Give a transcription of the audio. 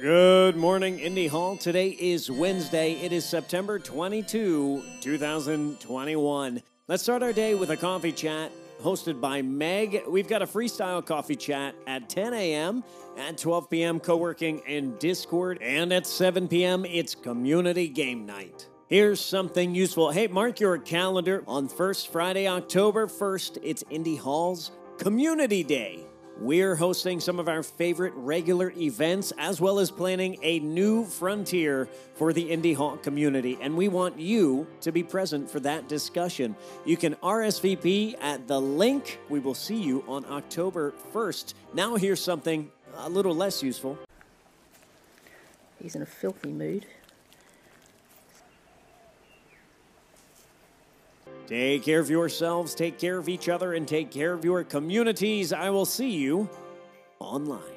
Good morning, Indy Hall. Today is Wednesday. It is September 22, 2021. Let's start our day with a coffee chat hosted by Meg. We've got a freestyle coffee chat at 10 a.m., at 12 p.m., co working in Discord, and at 7 p.m., it's community game night. Here's something useful. Hey, mark your calendar on first Friday, October 1st. It's Indy Hall's Community Day. We're hosting some of our favorite regular events as well as planning a new frontier for the Indy Hall community. And we want you to be present for that discussion. You can RSVP at the link. We will see you on October 1st. Now, here's something a little less useful. He's in a filthy mood. Take care of yourselves, take care of each other, and take care of your communities. I will see you online.